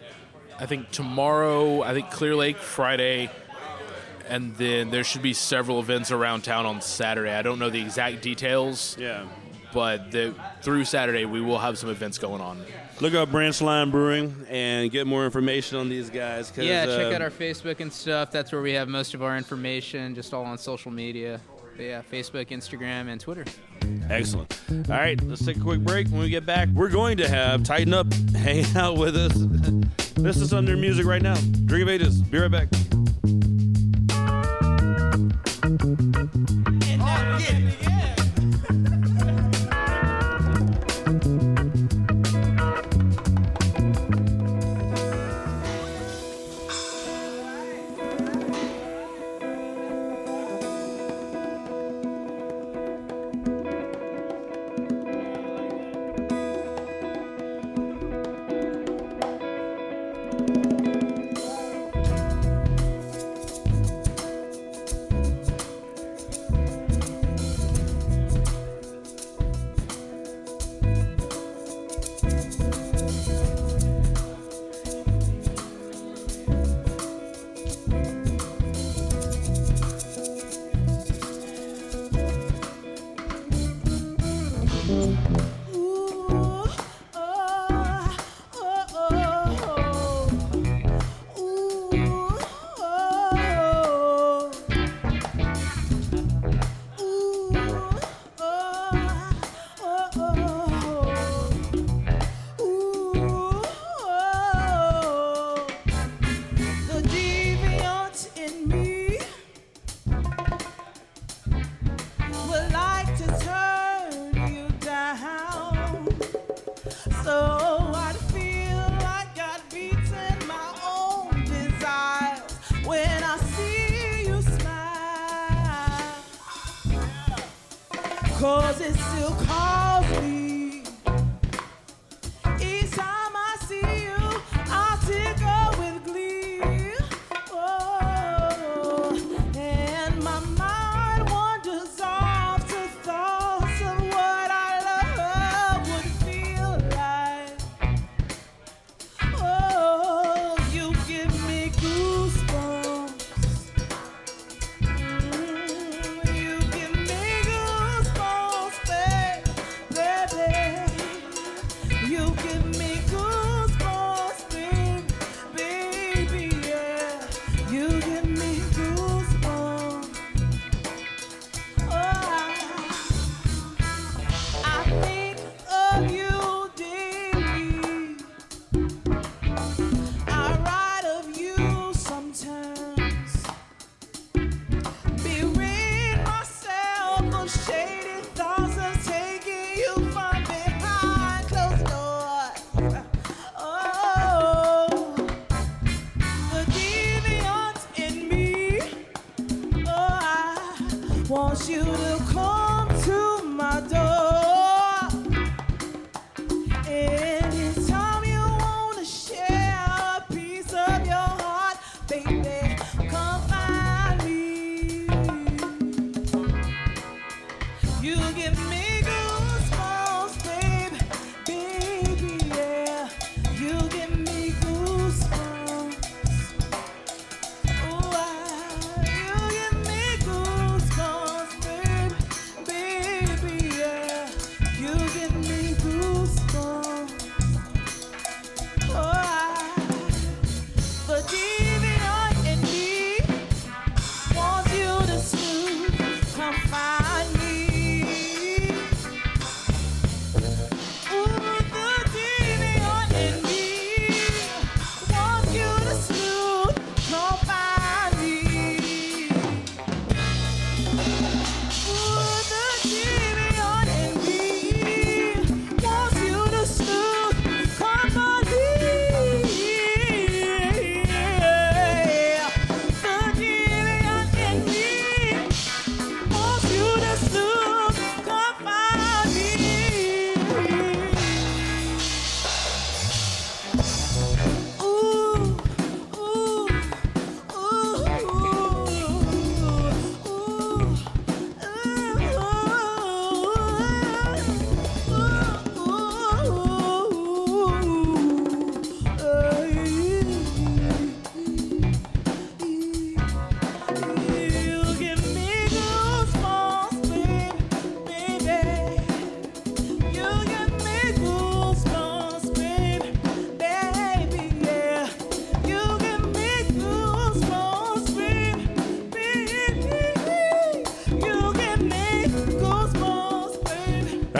Speaker 3: I think tomorrow. I think Clear Lake Friday, and then there should be several events around town on Saturday. I don't know the exact details,
Speaker 1: Yeah.
Speaker 3: but the, through Saturday we will have some events going on.
Speaker 1: Look up Branch Line Brewing and get more information on these guys.
Speaker 4: yeah, check
Speaker 1: uh,
Speaker 4: out our Facebook and stuff. That's where we have most of our information, just all on social media. But yeah, Facebook, Instagram, and Twitter.
Speaker 1: Excellent. All right, let's take a quick break. When we get back, we're going to have Tighten Up hang out with us. this is under music right now. Drink of Ages. Be right back.
Speaker 2: Yeah.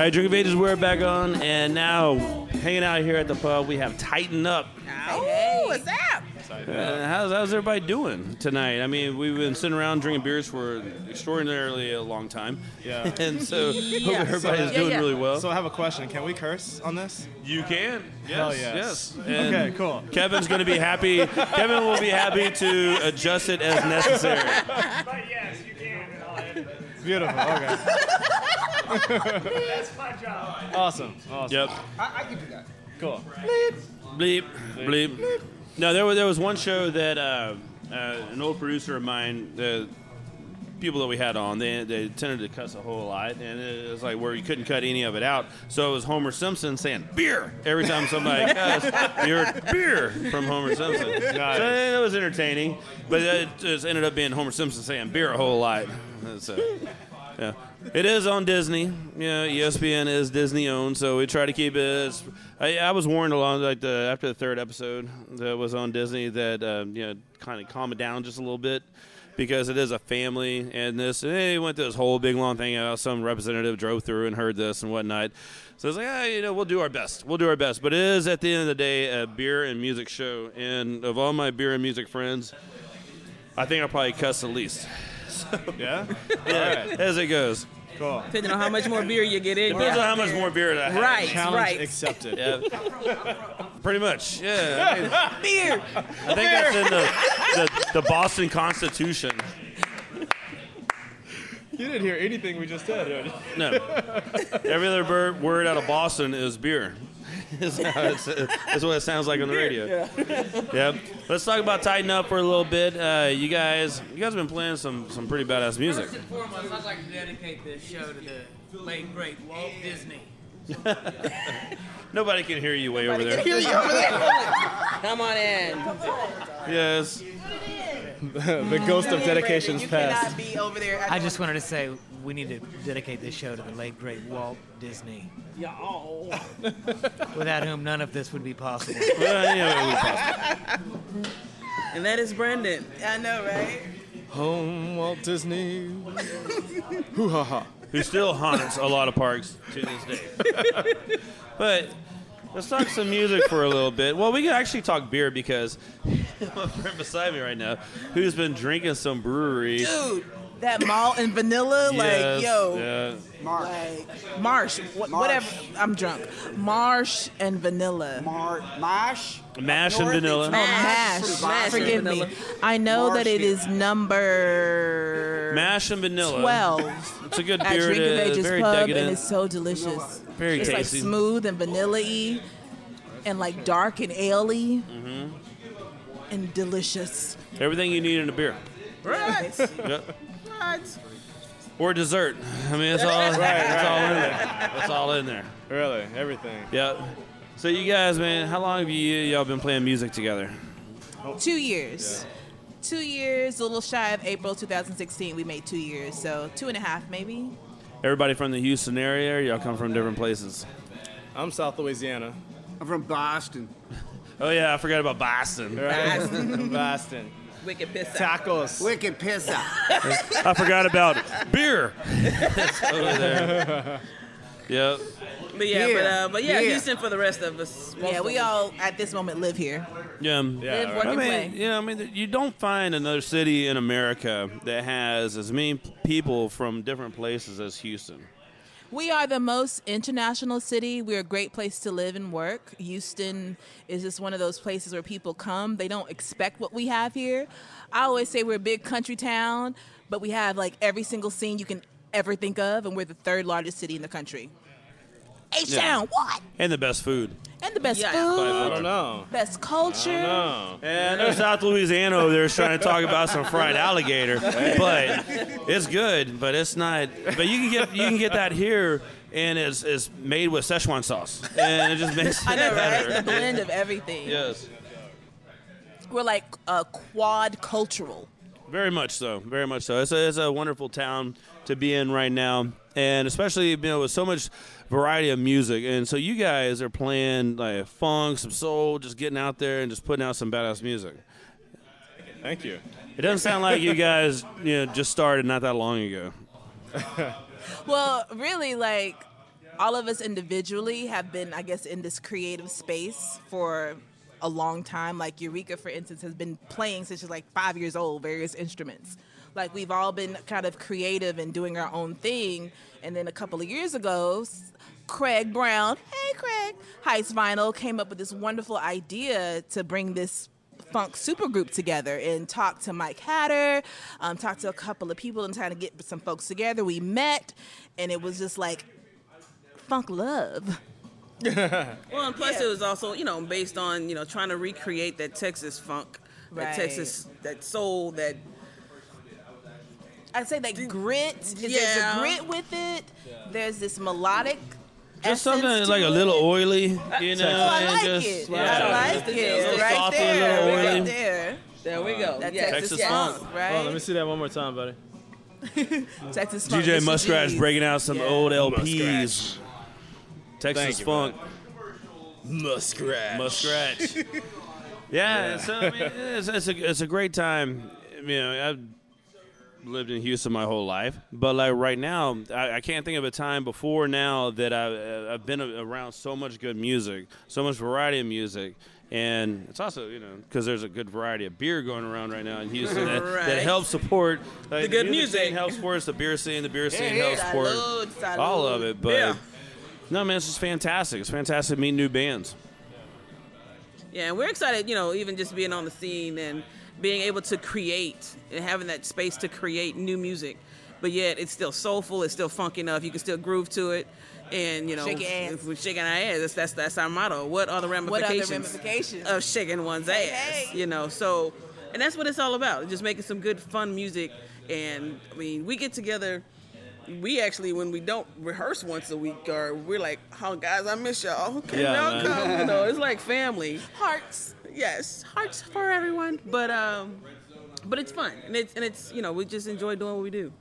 Speaker 1: Right, Drink of Ages, we're back on, and now hanging out here at the pub, we have Tighten Up.
Speaker 6: Oh, what's up?
Speaker 1: Uh, how's, how's everybody doing tonight? I mean, we've been sitting around drinking beers for extraordinarily a long time.
Speaker 7: Yeah.
Speaker 1: and so
Speaker 6: Yeah.
Speaker 1: hope everybody's
Speaker 6: Yeah,
Speaker 1: doing
Speaker 6: yeah.
Speaker 1: really well.
Speaker 7: So I have a question. Can we curse on this?
Speaker 1: you can. Yes,
Speaker 7: Hell yes.
Speaker 1: yes. And
Speaker 7: Okay, cool.
Speaker 1: Kevin's going to be happy. Kevin will be happy to adjust it as necessary. But yes, you can all end button.
Speaker 7: Beautiful. Okay. That's my job. Awesome. Awesome.
Speaker 1: Yep.
Speaker 7: I, I can do that. Cool.
Speaker 1: Bleep, bleep. bleep. No, there was there was one show that uh, uh, an old producer of mine, the people that we had on, they they tended to cuss a whole lot, and it was like where you couldn't cut any of it out. So it was Homer Simpson saying beer every time somebody cussed. You heard beer from Homer Simpson. So it was entertaining, but it just ended up being Homer Simpson saying beer a whole lot. So, yeah. It is on Disney. Yeah, ESPN is Disney owned, so we try to keep it. I, I was warned along like the after the third episode that was on Disney that uh, you know kind of calm it down just a little bit because it is a family and this. And they went through this whole big long thing. Uh, some representative drove through and heard this and whatnot. So it's like, ah, you know, we'll do our best. We'll do our best. But it is at the end of the day a beer and music show, and of all my beer and music friends, I think I'll probably cuss the least. So,
Speaker 7: Yeah?
Speaker 1: yeah, as it goes.
Speaker 7: Cool.
Speaker 6: Depending on how much more beer you get in.
Speaker 1: Depends
Speaker 6: yeah.
Speaker 1: on how much more beer I have.
Speaker 6: Right,
Speaker 7: Challenge
Speaker 6: right.
Speaker 7: accepted.
Speaker 1: Yeah. Pretty much. Yeah. I, mean,
Speaker 6: Beer.
Speaker 1: I think that's in the, the, the Boston Constitution.
Speaker 8: You didn't hear anything we just said.
Speaker 1: No. Every other bird, word out of Boston is beer. That's That's what it sounds like on the radio. Yep. Let's talk about Tighten Up for a little bit. Uh, you guys, you guys have been playing some some pretty badass music.
Speaker 6: First and foremost, I'd like to dedicate this show to the late great Walt Disney.
Speaker 1: Nobody can hear you way over there.
Speaker 6: Come on in.
Speaker 1: Yes.
Speaker 8: the ghost of dedications
Speaker 6: You
Speaker 8: passed.
Speaker 6: cannot be over there. I just wanted to say we need to dedicate this show to the late great Walt Disney. Without whom none of this would be possible.
Speaker 1: Well, yeah, it was possible.
Speaker 6: And that is Brendan. I know, right?
Speaker 8: Home Walt Disney. Hoo ha ha.
Speaker 1: Who still haunts a lot of parks to this day. but let's talk some music for a little bit. Well, we can actually talk beer because my friend beside me right now, who's been drinking some brewery.
Speaker 2: Dude, that malt and vanilla,
Speaker 1: Yes,
Speaker 2: like, yo.
Speaker 1: yeah.
Speaker 2: Like, Marsh, wh- whatever. I'm drunk. Marsh and vanilla.
Speaker 9: Mar- Marsh?
Speaker 1: Mash and vanilla.
Speaker 2: Oh, mash.
Speaker 6: Mash
Speaker 2: Forgive
Speaker 6: and
Speaker 2: me. I know
Speaker 9: Marsh
Speaker 2: that it is number
Speaker 1: Mash and vanilla.
Speaker 2: 12
Speaker 1: It's a good
Speaker 2: at
Speaker 1: beer.
Speaker 2: Drink of
Speaker 1: to-
Speaker 2: Ages
Speaker 1: very
Speaker 2: Pub,
Speaker 1: decadent.
Speaker 2: and it's so delicious.
Speaker 1: Very
Speaker 2: it's
Speaker 1: tasty.
Speaker 2: like smooth and vanilla-y and like dark and ale-y
Speaker 1: hmm
Speaker 2: and delicious.
Speaker 1: Everything you need in a beer.
Speaker 2: Right.
Speaker 1: Yep.
Speaker 2: Right.
Speaker 1: Or dessert. I mean, it's all,
Speaker 8: Right,
Speaker 1: it's
Speaker 8: right,
Speaker 1: all in there. It's all in there.
Speaker 8: Really, everything.
Speaker 1: Yep. So you guys, man, how long have you y'all been playing music together?
Speaker 2: Two years. Two years, a little shy of April 2016. We made two years, so two and a half maybe.
Speaker 1: Everybody from the Houston area, or y'all come from different places?
Speaker 8: I'm South Louisiana.
Speaker 9: I'm from Boston.
Speaker 1: Oh yeah, I forgot about Boston.
Speaker 8: Right? Boston.
Speaker 6: Wicked piss
Speaker 8: Tacos.
Speaker 9: Wicked pizza.
Speaker 1: I forgot about beer. It's over there. Yep.
Speaker 6: But yeah,
Speaker 2: Beer.
Speaker 6: but uh, but yeah,
Speaker 2: Beer.
Speaker 6: Houston for the rest of us.
Speaker 2: Yeah, we all at this moment live here.
Speaker 1: Yeah.
Speaker 2: Live, work,
Speaker 1: I mean,
Speaker 2: play.
Speaker 1: you know, I mean, you don't find another city in America that has as many people from different places as Houston.
Speaker 2: We are the most international city. We're a great place to live and work. Houston is just one of those places where people come. They don't expect what we have here. I always say we're a big country town, but we have like every single scene you can ever think of, and we're the third largest city in the country. H Town, what?
Speaker 1: And the best food.
Speaker 2: And the best
Speaker 1: By
Speaker 2: food,
Speaker 1: far.
Speaker 8: I don't know.
Speaker 2: best culture. I know.
Speaker 1: And there's South Louisiana over there is trying to talk about some fried alligator, but it's good, but it's not. But you can get you can get that here, and it's, it's made with Szechuan sauce, and it just makes it
Speaker 2: I know, right?
Speaker 1: better.
Speaker 2: The blend of everything.
Speaker 1: Yes,
Speaker 2: We're like uh, quad cultural.
Speaker 1: very much so, very much so. It's a, it's a wonderful town to be in right now, and especially you know with so much variety of music. And so you guys are playing like funk, some soul, just getting out there and just putting out some badass music.
Speaker 8: Thank you.
Speaker 1: It doesn't sound like you guys you know just started not that long ago.
Speaker 2: Well, really, like all of us individually have been, I guess, in this creative space for a long time. Like Eureka, for instance, has been playing since she's like five years old, various instruments. Like we've all been kind of creative and doing our own thing. And then a couple of years ago, Craig Brown, hey Craig, Heights Vinyl came up with this wonderful idea to bring this funk supergroup together and talk to Mike Hatter, um, talk to a couple of people and trying to get some folks together. We met, and it was just like funk love.
Speaker 6: Well, and plus it was also you know based on you know trying to recreate that Texas funk, that Texas that soul that.
Speaker 2: I'd say that grit. There's
Speaker 6: Yeah.
Speaker 2: a grit with it. There's this melodic.
Speaker 1: Just something
Speaker 2: to
Speaker 1: like a little oily, you know,
Speaker 2: Oh, I
Speaker 1: and
Speaker 2: like
Speaker 1: just
Speaker 2: it.
Speaker 1: yeah,
Speaker 2: I like
Speaker 1: just
Speaker 2: it.
Speaker 1: little
Speaker 2: Right
Speaker 1: salty,
Speaker 2: there,
Speaker 1: a little
Speaker 2: right there.
Speaker 6: There we go.
Speaker 2: That
Speaker 6: Yes.
Speaker 2: Texas,
Speaker 1: Texas
Speaker 2: funk,
Speaker 1: funk.
Speaker 2: right?
Speaker 8: Oh, let me see that one more time, buddy.
Speaker 2: Texas funk.
Speaker 1: DJ
Speaker 2: Mr.
Speaker 1: Muskrat's breaking out some
Speaker 2: Yeah.
Speaker 1: old LPs. Texas
Speaker 8: you,
Speaker 1: funk.
Speaker 8: Muskrat.
Speaker 1: Muskrat. yeah, so I mean, it's, it's a it's a great time. You know, I've lived in Houston my whole life, but like right now, I, I can't think of a time before now that I've, uh, I've been around so much good music, so much variety of music. And it's also, you know, because there's a good variety of beer going around right now in Houston that, that helps support like,
Speaker 6: The good
Speaker 1: music.
Speaker 6: music.
Speaker 1: helps support us, the beer scene, the beer scene
Speaker 2: yeah,
Speaker 1: helps support
Speaker 2: salud, salud.
Speaker 1: all of it. But
Speaker 6: Yeah.
Speaker 1: no, man, it's just fantastic. It's fantastic meeting new bands.
Speaker 6: Yeah, and we're excited, you know, even just being on the scene and being able to create and having that space to create new music but yet it's still soulful. It's still funky enough. You can still groove to it. And you know,
Speaker 10: Shake your ass.
Speaker 6: if we're shaking our ass. That's, that's that's our motto. What are the
Speaker 10: What are the
Speaker 6: ramifications,
Speaker 10: ramifications?
Speaker 6: of shaking one's ass?
Speaker 10: hey.
Speaker 6: You know, so and that's what it's all about. Just making some good, fun music. And I mean, we get together. We actually, when we don't rehearse once a week, or we're like, "Oh, guys, I miss y'all. Can
Speaker 8: Yeah,
Speaker 6: y'all
Speaker 8: man.
Speaker 6: come?" You know, it's like family.
Speaker 10: Hearts.
Speaker 6: Yes, hearts for everyone. But um, but it's fun, and it's and it's you know we just enjoy doing what we do.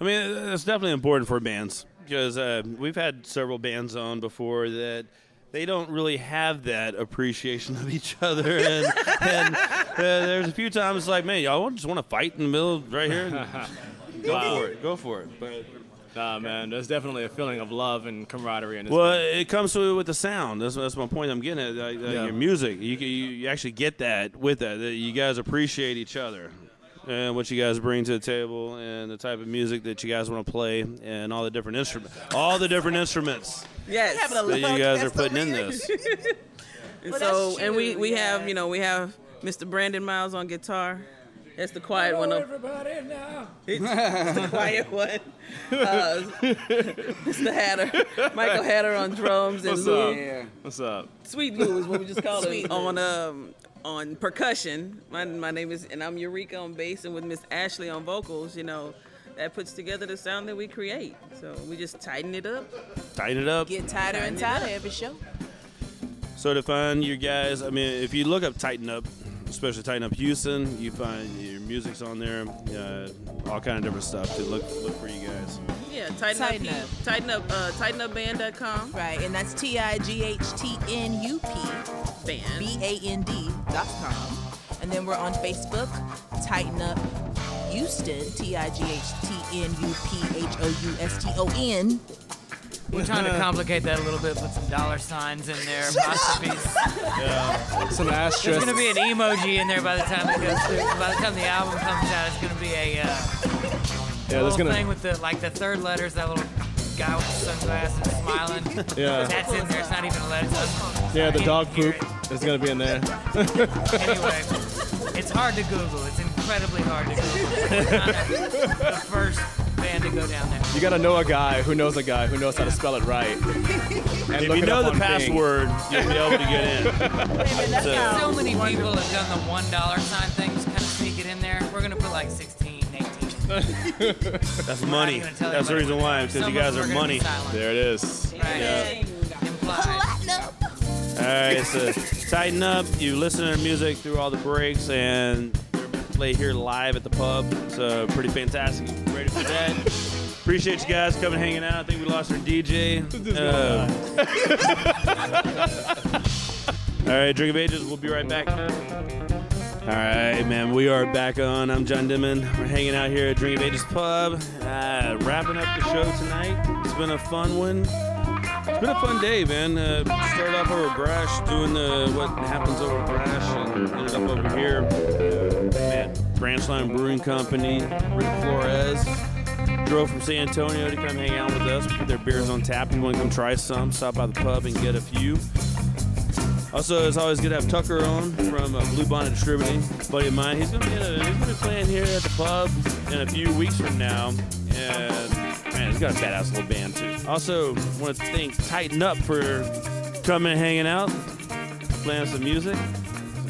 Speaker 1: I mean, it's definitely important for bands because uh, we've had several bands on before that they don't really have that appreciation of each other, and, and uh, there's a few times like, man, y'all just want to fight in the middle right here. Go
Speaker 8: Wow.
Speaker 1: for it. Go for it. But
Speaker 8: Nah, man, there's definitely a feeling of love and camaraderie in this.
Speaker 1: well,
Speaker 8: band.
Speaker 1: it comes to with the sound. That's, that's my point. I'm getting at like, uh,
Speaker 8: Yeah.
Speaker 1: your music. You, you you actually get that with that. that You guys appreciate each other. And what you guys bring to the table, and the type of music that you guys want to play, and all the different instruments, all the different instruments
Speaker 6: Yes,
Speaker 1: that you guys are putting in this.
Speaker 6: And
Speaker 10: Well,
Speaker 6: so, and we
Speaker 10: true,
Speaker 6: we have you know we have Mr. Brandon Miles on guitar. That's the quiet one. Of,
Speaker 5: everybody now.
Speaker 6: it's the quiet one. Uh, Mr. Hatter, Michael Hatter on drums, and
Speaker 8: What's
Speaker 6: Lou,
Speaker 8: up?
Speaker 9: Yeah.
Speaker 8: What's up?
Speaker 6: Sweet Lou is what we just call
Speaker 10: Sweet
Speaker 6: him on um on percussion. My my name is and I'm Eureka on bass, and with Miss Ashley on vocals. You know. That puts together the sound that we create. So we just tighten it up.
Speaker 1: Tighten it up.
Speaker 10: Get tighter and
Speaker 6: Tighten it
Speaker 10: tighter every show.
Speaker 1: So to find you guys, I mean, if you look up Tighten Up, especially Tighten Up Houston, you find your music's on there, uh, all kind of different stuff to look look for you guys.
Speaker 6: Yeah, tighten, Up,
Speaker 10: Tighten
Speaker 6: up,
Speaker 10: up.
Speaker 6: tighten up, uh, tightenupband.com.
Speaker 10: Right, and that's T I G H T N U P
Speaker 6: Band.
Speaker 10: B A N D dot com. And then we're on Facebook, Tighten Up Houston, T I G H T N U P H O U S T O N.
Speaker 11: We're trying to complicate that a little bit, put some dollar signs in there, masterpiece.
Speaker 8: Some asterisks.
Speaker 11: There's gonna be an emoji in there by the time it goes through. By the time the album comes out, it's gonna be a uh,
Speaker 8: yeah, there's
Speaker 11: little
Speaker 8: gonna.
Speaker 11: thing with the like the third letters, that little guy with the sunglasses smiling.
Speaker 8: Yeah.
Speaker 11: That's in there. It's not even a letter. It's
Speaker 8: Yeah, the dog poop is gonna be in there.
Speaker 11: Anyway, it's hard to Google. It's incredibly hard to Google. We're the first band to go down there.
Speaker 8: You gotta know a guy who knows a guy who knows how to spell it right. And
Speaker 1: If you know the
Speaker 8: on Bing.
Speaker 1: password, you'll be able to get in. So-
Speaker 11: So many people have done the one dollar sign thing things, kind of sneak it in there. We're gonna put like 16, 18.
Speaker 1: That's money.
Speaker 11: gonna
Speaker 1: That's the reason
Speaker 11: what
Speaker 1: why,
Speaker 11: they are.
Speaker 1: because
Speaker 11: Some
Speaker 1: you guys are
Speaker 11: are
Speaker 1: money.
Speaker 8: There it is.
Speaker 11: Right. Implied.
Speaker 1: All right, so tighten up. You listen to their music through all the breaks, and they're play here live at the pub. It's So pretty fantastic. Ready for that? Appreciate you guys coming hanging out. I think we lost our DJ. Uh, all right, Drink of Ages. We'll be right back. All right, man. We are back on. I'm John Dimon. We're hanging out here at Drink of Ages Pub. Uh, wrapping up the show tonight. It's been a fun one. It's been a fun day, man. Uh, started off over Brash, doing the what happens over Brash, and ended up over here uh, at Branch Line Brewing Company. Rick Flores drove from San Antonio to come hang out with us. Put their beers on tap. You want to come try some? Stop by the pub and get a few. Also, it's always good to have Tucker on from uh, Blue Bonnet Distributing, buddy of mine. He's gonna be a, he's gonna be playing here at the pub in a few weeks from now, and man, he's got a badass little band too. Also, want to thank Tighten Up for coming and hanging out, playing some music.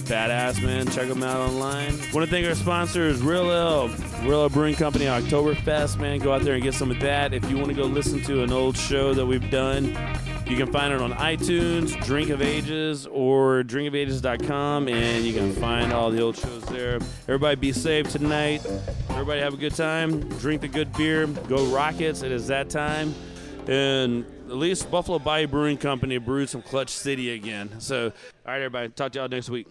Speaker 1: Badass man, check them out online. Want to thank our sponsors, Real Ale, Real Ale Brewing Company, Oktoberfest. Man, go out there and get some of that. If you want to go listen to an old show that we've done, you can find it on iTunes, Drink of Ages, or drinkofages.com, and you can find all the old shows there. Everybody be safe tonight. Everybody have a good time. Drink the good beer. Go Rockets. It is that time. And at least Buffalo Bayou Brewing Company brewed some Clutch City again. So, all right, everybody. Talk to y'all next week.